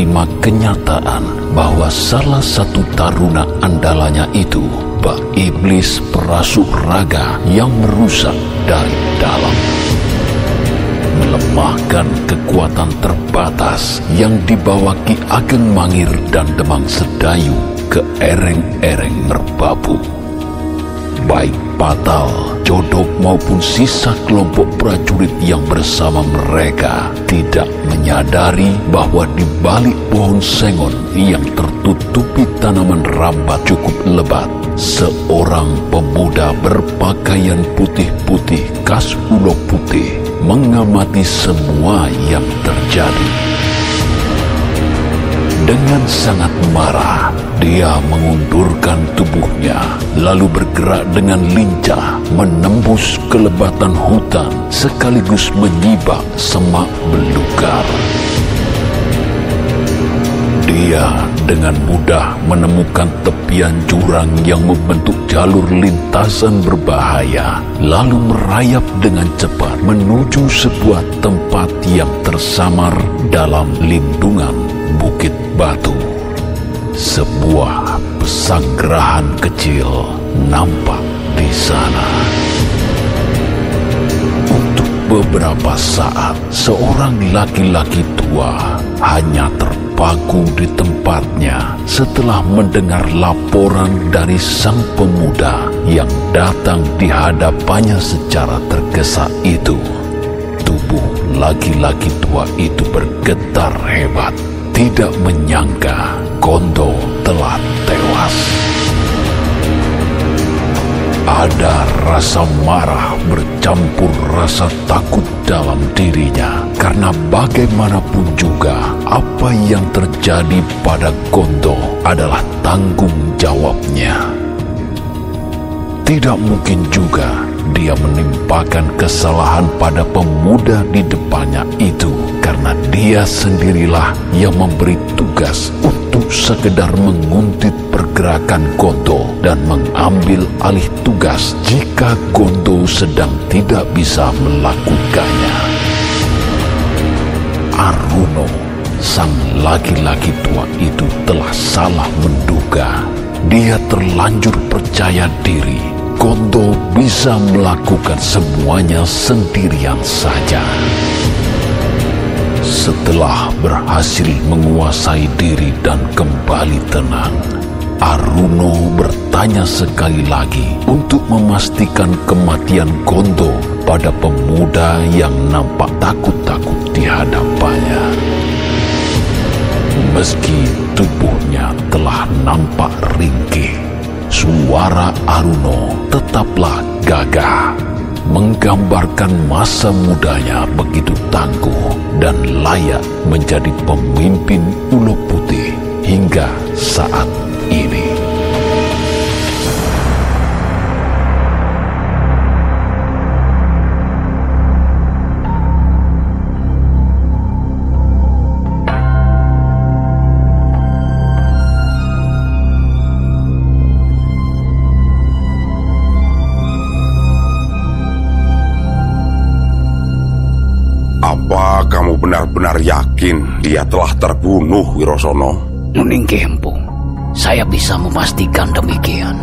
menerima kenyataan bahwa salah satu taruna andalanya itu Bak Iblis perasuk raga yang merusak dari dalam melemahkan kekuatan terbatas yang dibawa Ki Ageng Mangir dan Demang Sedayu ke ereng-ereng merbabu. Baik Batal, Jodok maupun sisa kelompok prajurit yang bersama mereka tidak menyadari bahwa di balik pohon sengon yang tertutupi tanaman rambat cukup lebat, seorang pemuda berpakaian putih-putih khas ulo putih mengamati semua yang terjadi. Dengan sangat marah, dia mengundurkan tubuhnya, lalu bergerak dengan lincah menembus kelebatan hutan sekaligus menyibak semak belukar. Dia dengan mudah menemukan tepian jurang yang membentuk jalur lintasan berbahaya, lalu merayap dengan cepat menuju sebuah tempat yang tersamar dalam lindungan Bukit Batu. Sebuah pesanggerahan kecil nampak di sana. Untuk beberapa saat, seorang laki-laki tua hanya terpaku di tempatnya setelah mendengar laporan dari sang pemuda yang datang di hadapannya secara tergesa itu. Tubuh laki-laki tua itu bergetar hebat, tidak menyangka Kondo telah tewas. Ada rasa marah bercampur rasa takut dalam dirinya karena bagaimanapun juga apa yang terjadi pada Gondo adalah tanggung jawabnya. Tidak mungkin juga dia menimpakan kesalahan pada pemuda di depannya itu karena dia sendirilah yang memberi tugas untuk sekedar menguntit pergerakan Gondo dan mengambil alih tugas jika Gondo sedang tidak bisa melakukannya. Aruno, sang laki-laki tua itu telah salah menduga. Dia terlanjur percaya diri Gondo bisa melakukan semuanya sendirian saja. Setelah berhasil menguasai diri dan kembali tenang, Aruno bertanya sekali lagi untuk memastikan kematian Gondo pada pemuda yang nampak takut-takut di hadapannya. Meski tubuhnya telah nampak ringkih, suara Aruno tetaplah gagah, menggambarkan masa mudanya begitu tangguh dan layak menjadi pemimpin Ulo Putih hingga saat benar-benar yakin dia telah terbunuh, Wirosono? Nuning Kempu, saya bisa memastikan demikian.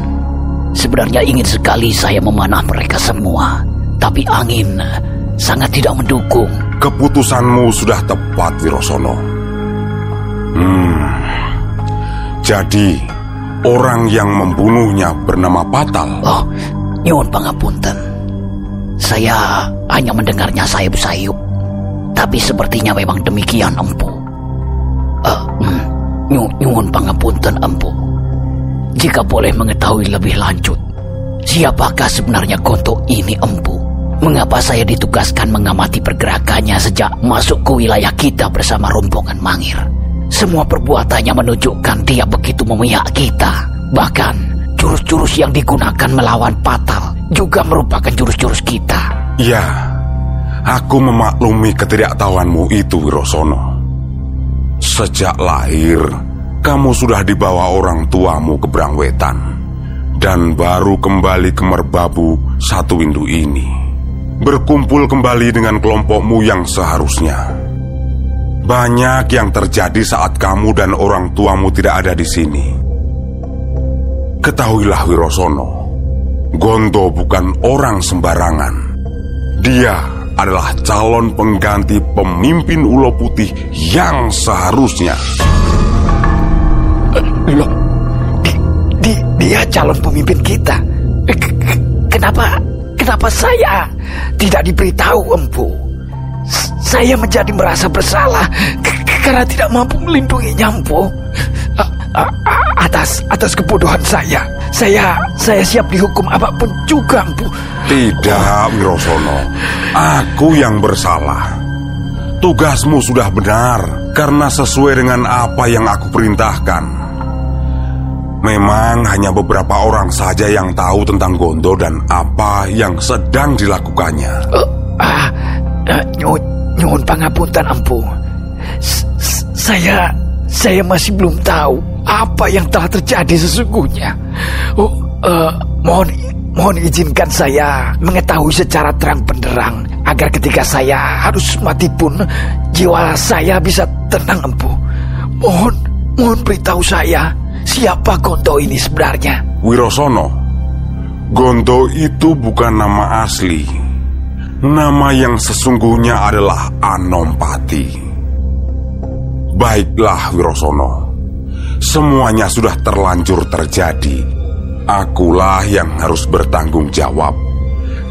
Sebenarnya ingin sekali saya memanah mereka semua, tapi angin sangat tidak mendukung. Keputusanmu sudah tepat, Wirosono. Hmm. Jadi, orang yang membunuhnya bernama Patal. Oh, nyuwun pangapunten. Saya hanya mendengarnya sayup-sayup, tapi sepertinya memang demikian empu. Uh, hmm, nyu, nyuwun pangapunten empu. Jika boleh mengetahui lebih lanjut, siapakah sebenarnya Gonto ini empu? Mengapa saya ditugaskan mengamati pergerakannya sejak masuk ke wilayah kita bersama rombongan Mangir? Semua perbuatannya menunjukkan dia begitu memihak kita. Bahkan jurus-jurus yang digunakan melawan Patal juga merupakan jurus-jurus kita. Ya, aku memaklumi ketidaktahuanmu itu, Wirosono. Sejak lahir, kamu sudah dibawa orang tuamu ke Brangwetan dan baru kembali ke Merbabu satu windu ini. Berkumpul kembali dengan kelompokmu yang seharusnya. Banyak yang terjadi saat kamu dan orang tuamu tidak ada di sini. Ketahuilah Wirosono, Gondo bukan orang sembarangan. Dia adalah calon pengganti pemimpin Ulo Putih yang seharusnya. Loh, di, di, dia calon pemimpin kita. Kenapa, kenapa saya tidak diberitahu empu? Saya menjadi merasa bersalah karena tidak mampu melindunginya empu. Atas, atas kebodohan saya. Saya, saya siap dihukum apa pun juga empu. Tidak, Wirosono. Aku yang bersalah. Tugasmu sudah benar karena sesuai dengan apa yang aku perintahkan. Memang hanya beberapa orang saja yang tahu tentang Gondo dan apa yang sedang dilakukannya. Uh, ah, uh, nyun, nyun pangapunten empu. saya saya masih belum tahu apa yang telah terjadi sesungguhnya. Oh, uh, mohon mohon izinkan saya mengetahui secara terang benderang agar ketika saya harus mati pun jiwa saya bisa tenang empu. Mohon mohon beritahu saya Siapa Gonto ini sebenarnya? Wirosono, Gonto itu bukan nama asli. Nama yang sesungguhnya adalah Anompati. Baiklah Wirosono, semuanya sudah terlanjur terjadi. Akulah yang harus bertanggung jawab,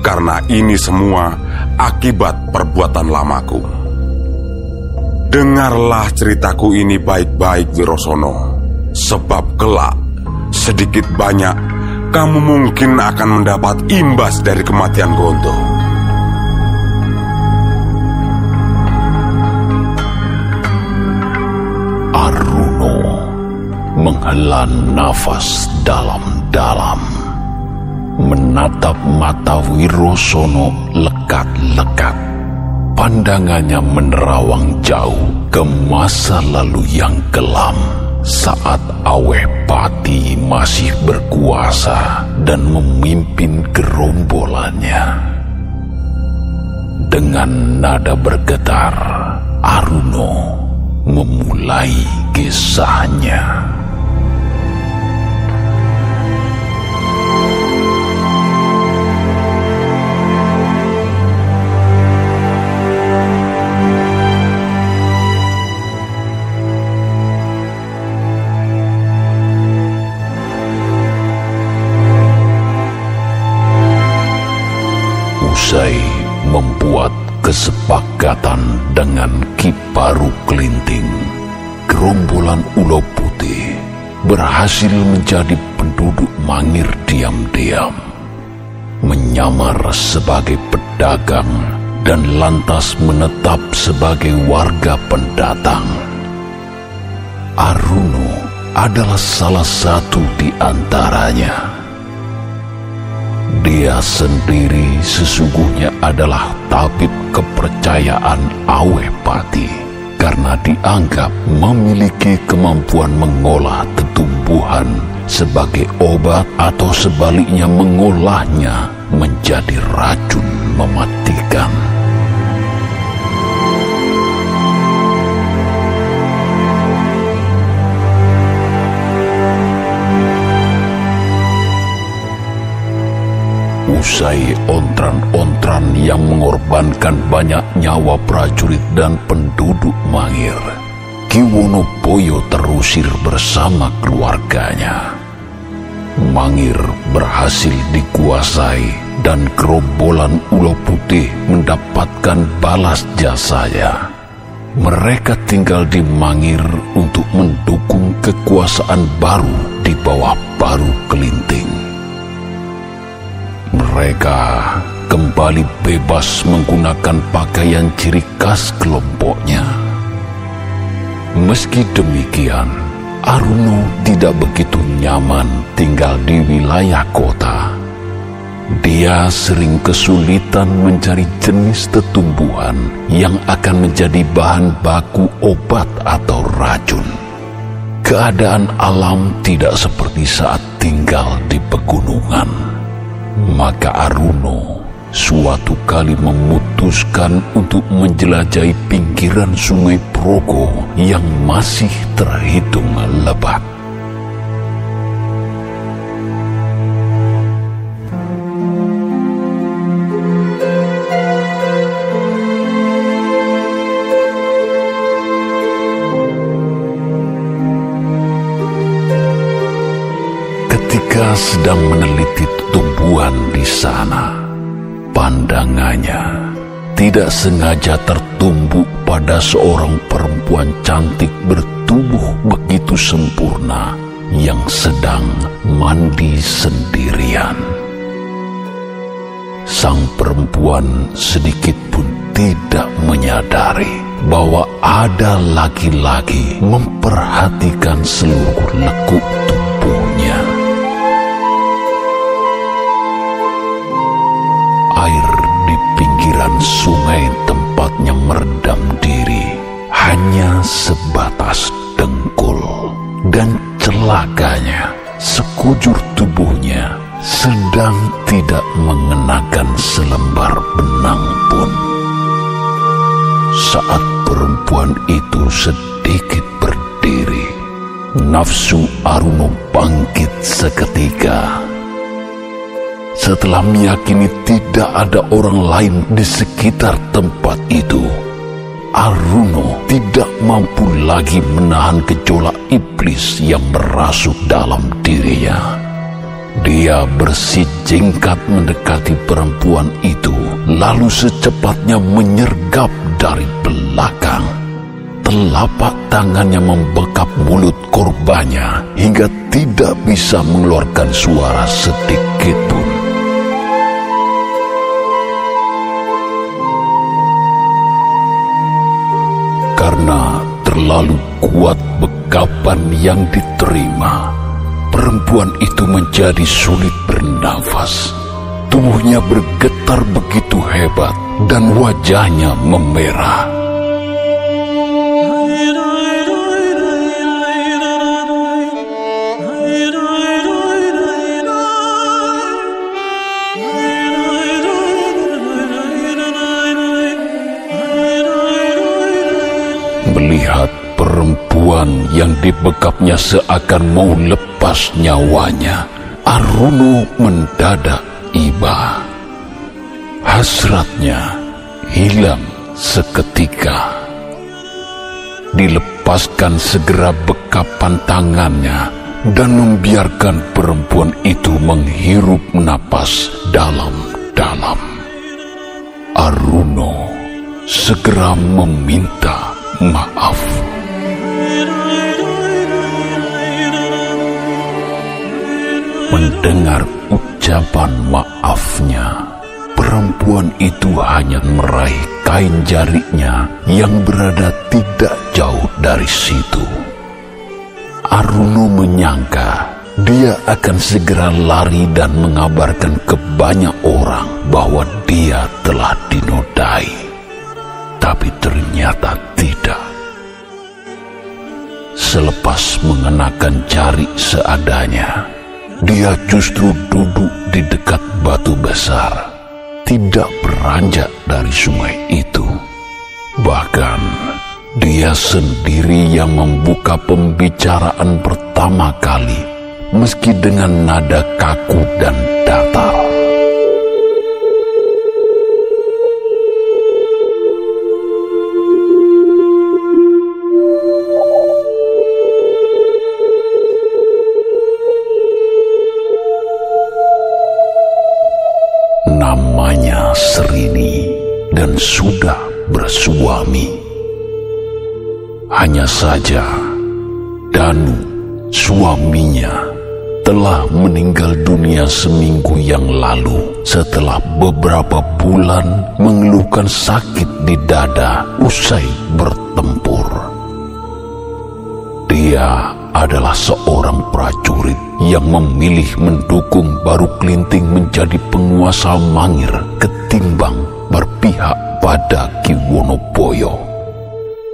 karena ini semua akibat perbuatan lamaku. Dengarlah ceritaku ini baik-baik Wirosono. Sebab kelak, sedikit banyak, kamu mungkin akan mendapat imbas dari kematian Gonto. Aruno menghela nafas dalam-dalam, menatap mata Wirosono lekat-lekat. Pandangannya menerawang jauh ke masa lalu yang kelam saat Aweh Pati masih berkuasa dan memimpin gerombolannya. Dengan nada bergetar, Aruno memulai kisahnya. Membuat kesepakatan dengan Kiparu Kelinting, gerombolan Ulo Putih berhasil menjadi penduduk Mangir diam-diam, menyamar sebagai pedagang dan lantas menetap sebagai warga pendatang. Aruno adalah salah satu di antaranya. Dia sendiri sesungguhnya adalah tabib kepercayaan Awepati karena dianggap memiliki kemampuan mengolah tetumbuhan sebagai obat atau sebaliknya mengolahnya menjadi racun mematikan. Usai ontran-ontran yang mengorbankan banyak nyawa prajurit dan penduduk Mangir, Kiwono Boyo terusir bersama keluarganya. Mangir berhasil dikuasai dan gerombolan Ulo Putih mendapatkan balas jasanya. Mereka tinggal di Mangir untuk mendukung kekuasaan baru di bawah Baru Kelinting mereka kembali bebas menggunakan pakaian ciri khas kelompoknya. Meski demikian, Aruno tidak begitu nyaman tinggal di wilayah kota. Dia sering kesulitan mencari jenis tetumbuhan yang akan menjadi bahan baku obat atau racun. keadaan alam tidak seperti saat tinggal di pegunungan. Maka Aruno suatu kali memutuskan untuk menjelajahi pinggiran sungai Progo yang masih terhitung lebat. Ketika sedang meneliti di sana, pandangannya tidak sengaja tertumbuk pada seorang perempuan cantik bertubuh begitu sempurna yang sedang mandi sendirian. Sang perempuan sedikit pun tidak menyadari bahwa ada laki-laki memperhatikan seluruh lekuk tubuhnya. Sungai tempatnya meredam diri hanya sebatas dengkul dan celakanya sekujur tubuhnya sedang tidak mengenakan selembar benang pun. Saat perempuan itu sedikit berdiri, nafsu Aruno bangkit seketika setelah meyakini tidak ada orang lain di sekitar tempat itu. Aruno tidak mampu lagi menahan gejolak iblis yang merasuk dalam dirinya. Dia bersijingkat mendekati perempuan itu, lalu secepatnya menyergap dari belakang. Telapak tangannya membekap mulut korbannya hingga tidak bisa mengeluarkan suara sedikit pun. Terlalu kuat bekapan yang diterima, perempuan itu menjadi sulit bernafas. Tubuhnya bergetar begitu hebat dan wajahnya memerah. Yang dibekapnya seakan mau lepas nyawanya, Aruno mendadak iba. Hasratnya hilang seketika. Dilepaskan segera bekapan tangannya dan membiarkan perempuan itu menghirup napas dalam-dalam. Aruno segera meminta maaf. Mendengar ucapan maafnya, perempuan itu hanya meraih kain jarinya yang berada tidak jauh dari situ. Aruno menyangka dia akan segera lari dan mengabarkan ke banyak orang bahwa dia telah dinodai. Tapi ternyata tidak. Selepas mengenakan jari seadanya, dia justru duduk di dekat batu besar, tidak beranjak dari sungai itu. Bahkan dia sendiri yang membuka pembicaraan pertama kali, meski dengan nada kaku dan datar. Dan sudah bersuami. Hanya saja Danu, suaminya, telah meninggal dunia seminggu yang lalu setelah beberapa bulan mengeluhkan sakit di dada usai bertempur. Dia adalah seorang prajurit yang memilih mendukung Baru Kelinting menjadi penguasa Mangir ketimbang berpihak pada Ki Wonoboyo.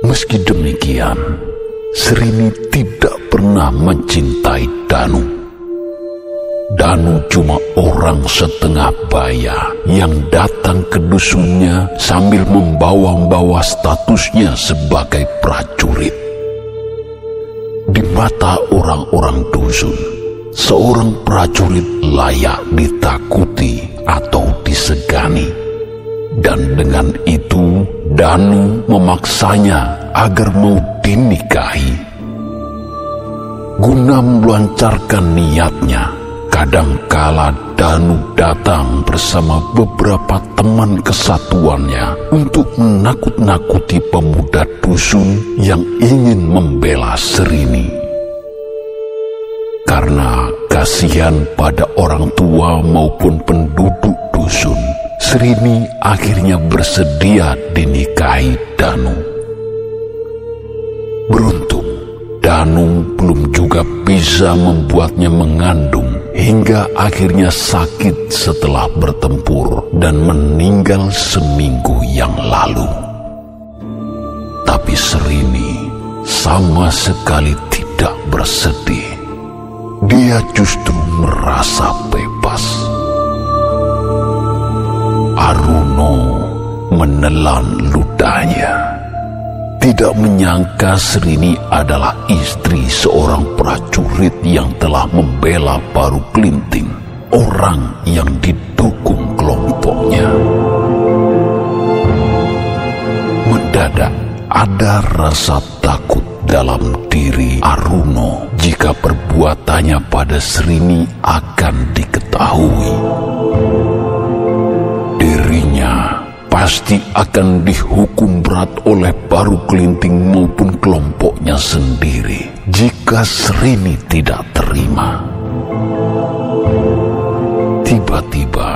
Meski demikian, Serini tidak pernah mencintai Danu. Danu cuma orang setengah baya yang datang ke dusunnya sambil membawa-bawa statusnya sebagai prajurit. Di mata orang-orang dusun, seorang prajurit layak ditakuti atau disegani. Dan dengan itu, Danu memaksanya agar mau dinikahi. Guna melancarkan niatnya, Kadangkala Danu datang bersama beberapa teman kesatuannya untuk menakut-nakuti pemuda dusun yang ingin membela Serini. Karena kasihan pada orang tua maupun penduduk dusun, Serini akhirnya bersedia dinikahi Danu. Beruntung, Danu belum juga bisa membuatnya mengandung hingga akhirnya sakit setelah bertempur dan meninggal seminggu yang lalu. Tapi Serini sama sekali tidak bersedih. Dia justru merasa bebas. Aruno menelan ludahnya tidak menyangka Serini adalah istri seorang prajurit yang telah membela Paru Klinting, orang yang didukung kelompoknya. Mendadak ada rasa takut dalam diri Aruno jika perbuatannya pada Serini akan diketahui. Pasti akan dihukum berat oleh Baru Kelinting maupun kelompoknya sendiri jika Serini tidak terima. Tiba-tiba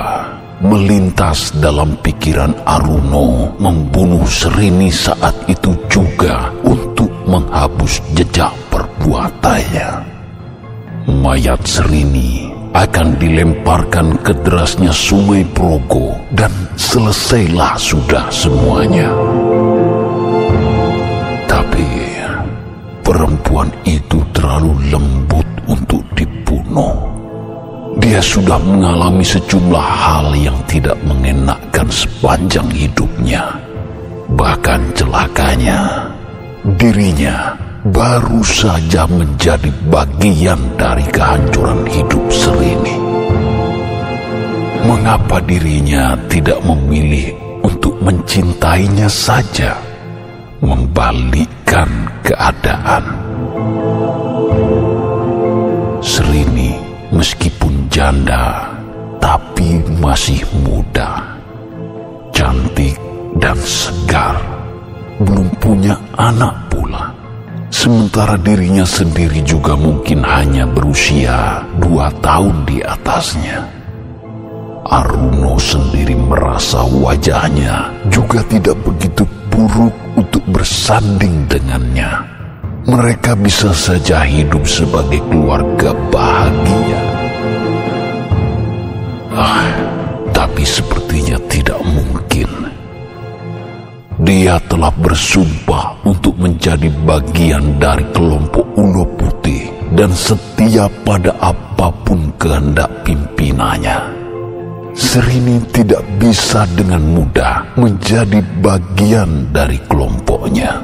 melintas dalam pikiran Aruno membunuh Serini saat itu juga untuk menghapus jejak perbuatannya. Mayat Serini akan dilemparkan ke derasnya sungai Progo dan selesailah sudah semuanya. Tapi perempuan itu terlalu lembut untuk dibunuh. Dia sudah mengalami sejumlah hal yang tidak mengenakkan sepanjang hidupnya. Bahkan celakanya, dirinya baru saja menjadi bagian dari kehancuran hidup Serini. Mengapa dirinya tidak memilih untuk mencintainya saja, membalikkan keadaan? Serini meskipun janda, tapi masih muda, cantik dan segar, belum punya anak Sementara dirinya sendiri juga mungkin hanya berusia dua tahun di atasnya. Aruno sendiri merasa wajahnya juga tidak begitu buruk untuk bersanding dengannya. Mereka bisa saja hidup sebagai keluarga bahagia. Ah, tapi sepertinya tidak mungkin dia telah bersumpah untuk menjadi bagian dari kelompok Ulo Putih dan setia pada apa pun kehendak pimpinannya. Serini tidak bisa dengan mudah menjadi bagian dari kelompoknya.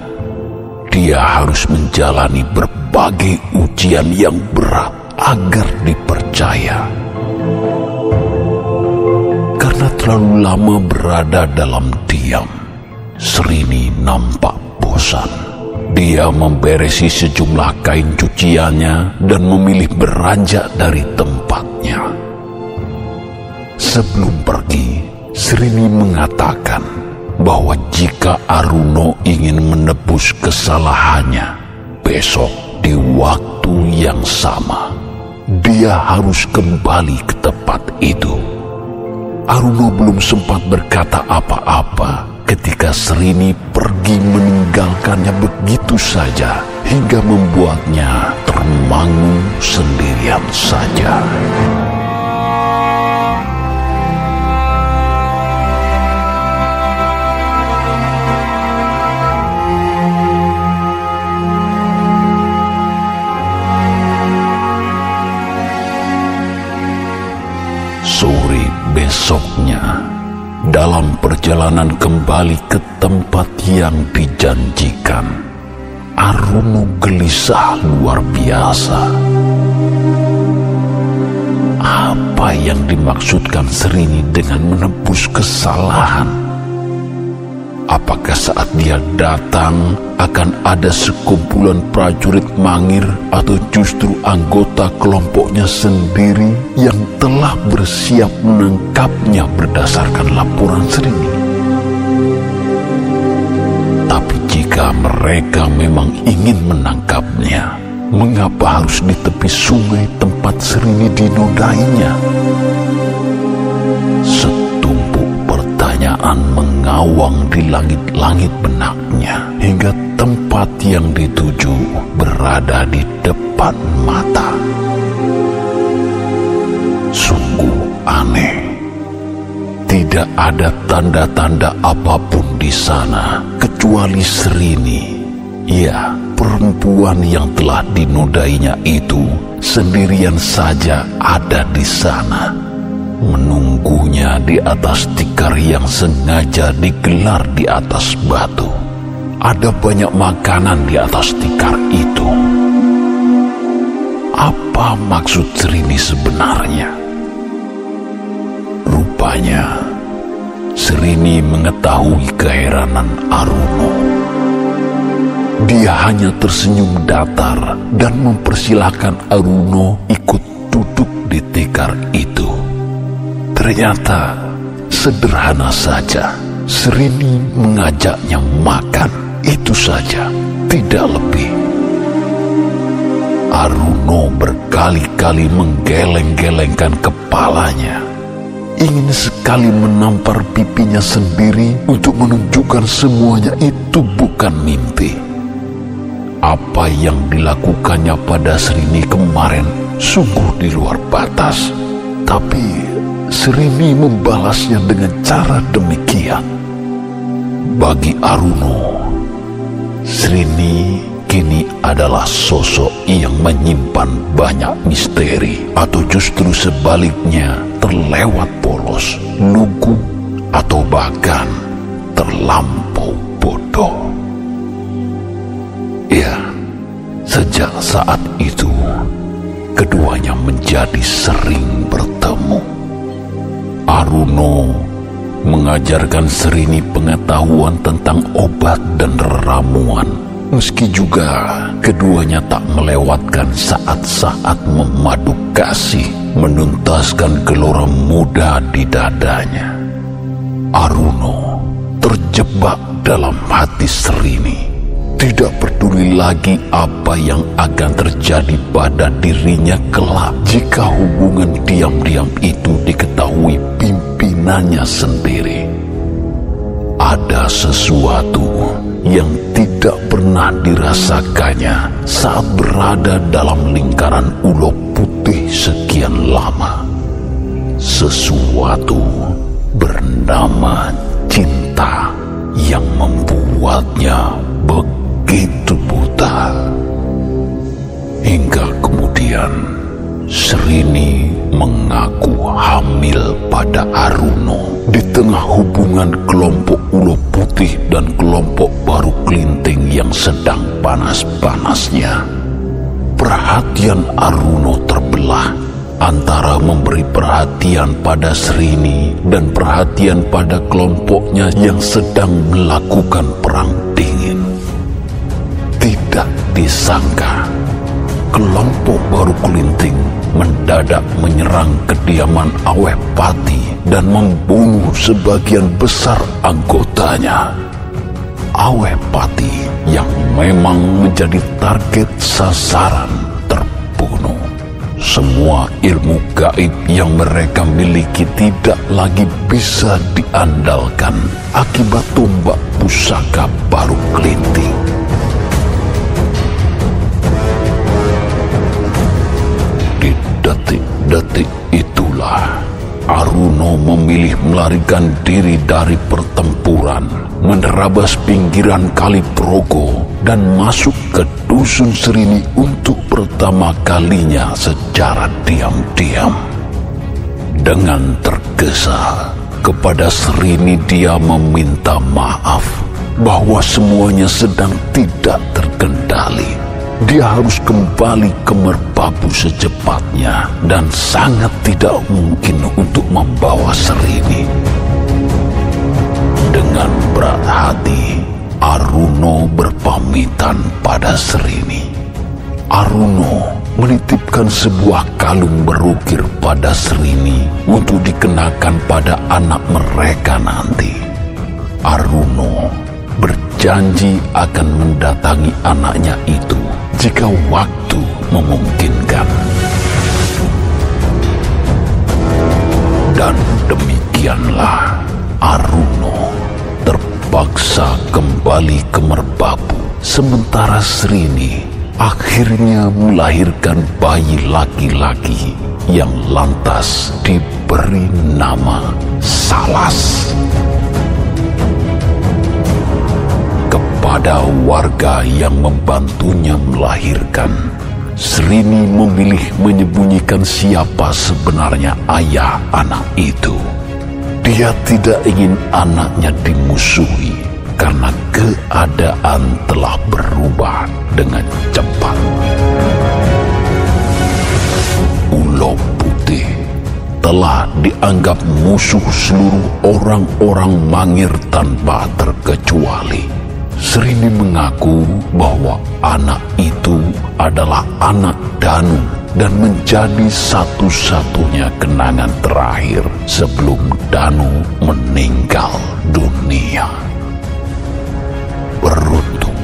Dia harus menjalani berbagai ujian yang berat agar dipercaya. Karena terlalu lama berada dalam diam, Serini nampak bosan. Dia memberesi sejumlah kain cuciannya dan memilih beranjak dari tempatnya. Sebelum pergi, Serini mengatakan bahwa jika Aruno ingin menebus kesalahannya, besok di waktu yang sama, dia harus kembali ke tempat itu. Aruno belum sempat berkata apa-apa ketika Serini pergi meninggalkannya begitu saja hingga membuatnya termangu sendirian saja. Dalam perjalanan kembali ke tempat yang dijanjikan, Aruno gelisah luar biasa. Apa yang dimaksudkan Serini dengan menebus kesalahan? Apakah saat dia datang akan ada sekumpulan prajurit mangir atau justru anggota kelompoknya sendiri yang telah bersiap menangkapnya berdasarkan laporan Serini? Tapi jika mereka memang ingin menangkapnya, mengapa harus di tepi sungai tempat Serini dinodainya? Pertanyaan mengawang di langit-langit benaknya hingga tempat yang dituju berada di depan mata. Sungguh aneh. Tidak ada tanda-tanda apa pun di sana kecuali Serini. Ya, perempuan yang telah dinodainya itu sendirian saja ada di sana menunggunya di atas tikar yang sengaja digelar di atas batu. Ada banyak makanan di atas tikar itu. Apa maksud Serini sebenarnya? Rupanya, Serini mengetahui keheranan Aruno. Dia hanya tersenyum datar dan mempersilahkan Aruno ikut duduk di tikar itu. Ternyata sederhana saja. Serini mengajaknya makan. Itu saja, tidak lebih. Aruno berkali-kali menggeleng-gelengkan kepalanya. Ingin sekali menampar pipinya sendiri untuk menunjukkan semuanya itu bukan mimpi. Apa yang dilakukannya pada Serini kemarin sungguh di luar batas. Tapi Serini membalasnya dengan cara demikian. Bagi Aruno, Serini kini adalah sosok yang menyimpan banyak misteri atau justru sebaliknya terlewat polos, lugu, atau bahkan terlampau bodoh. Ya, sejak saat itu, keduanya menjadi sering bertemu. Aruno mengajarkan Serini pengetahuan tentang obat dan ramuan. Meski juga keduanya tak melewatkan saat-saat memadu kasih menuntaskan gelora muda di dadanya. Aruno terjebak dalam hati Serini tidak peduli lagi apa yang akan terjadi pada dirinya kelak jika hubungan diam-diam itu diketahui pimpinannya sendiri. Ada sesuatu yang tidak pernah dirasakannya saat berada dalam lingkaran ulo putih sekian lama. Sesuatu bernama cinta yang membuatnya begitu begitu buta. Hingga kemudian Serini mengaku hamil pada Aruno di tengah hubungan kelompok ulo putih dan kelompok baru kelinting yang sedang panas-panasnya. Perhatian Aruno terbelah antara memberi perhatian pada Serini dan perhatian pada kelompoknya yang sedang melakukan perang disangka, kelompok baru kelinting mendadak menyerang kediaman Aweh Pati dan membunuh sebagian besar anggotanya. Aweh Pati yang memang menjadi target sasaran terbunuh. Semua ilmu gaib yang mereka miliki tidak lagi bisa diandalkan akibat tombak pusaka baru kelinting. Memilih melarikan diri dari pertempuran, menerabas pinggiran Kali Progo, dan masuk ke Dusun Serini untuk pertama kalinya secara diam-diam. Dengan tergesa-gesa kepada Serini dia meminta maaf bahwa semuanya sedang tidak terkendali. Dia harus kembali ke Merbabu secepatnya dan sangat tidak mungkin untuk membawa Serini. Dengan berat hati, Aruno berpamitan pada Serini. Aruno menitipkan sebuah kalung berukir pada Serini untuk dikenakan pada anak mereka nanti. Aruno berjanji akan mendatangi anaknya itu jika waktu memungkinkan. Dan demikianlah Aruno terpaksa kembali ke Merbabu sementara Srini akhirnya melahirkan bayi laki-laki yang lantas diberi nama Salas. Kepada warga yang membantunya melahirkan, Srini memilih menyembunyikan siapa sebenarnya ayah anak itu. Dia tidak ingin anaknya dimusuhi karena keadaan telah berubah dengan cepat. Ulo Putih telah dianggap musuh seluruh orang-orang Mangir tanpa terkecuali. Serini mengaku bahwa anak itu adalah anak Danu dan menjadi satu-satunya kenangan terakhir sebelum Danu meninggal dunia. Beruntung,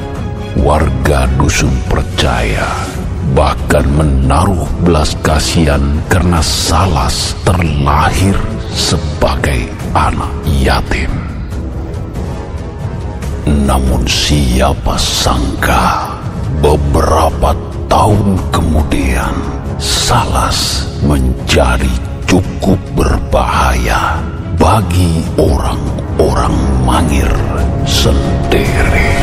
warga dusun percaya bahkan menaruh belas kasihan karena Salas terlahir sebagai anak yatim. Namun siapa sangka beberapa tahun kemudian Salas menjadi cukup berbahaya bagi orang-orang Mangir sendiri.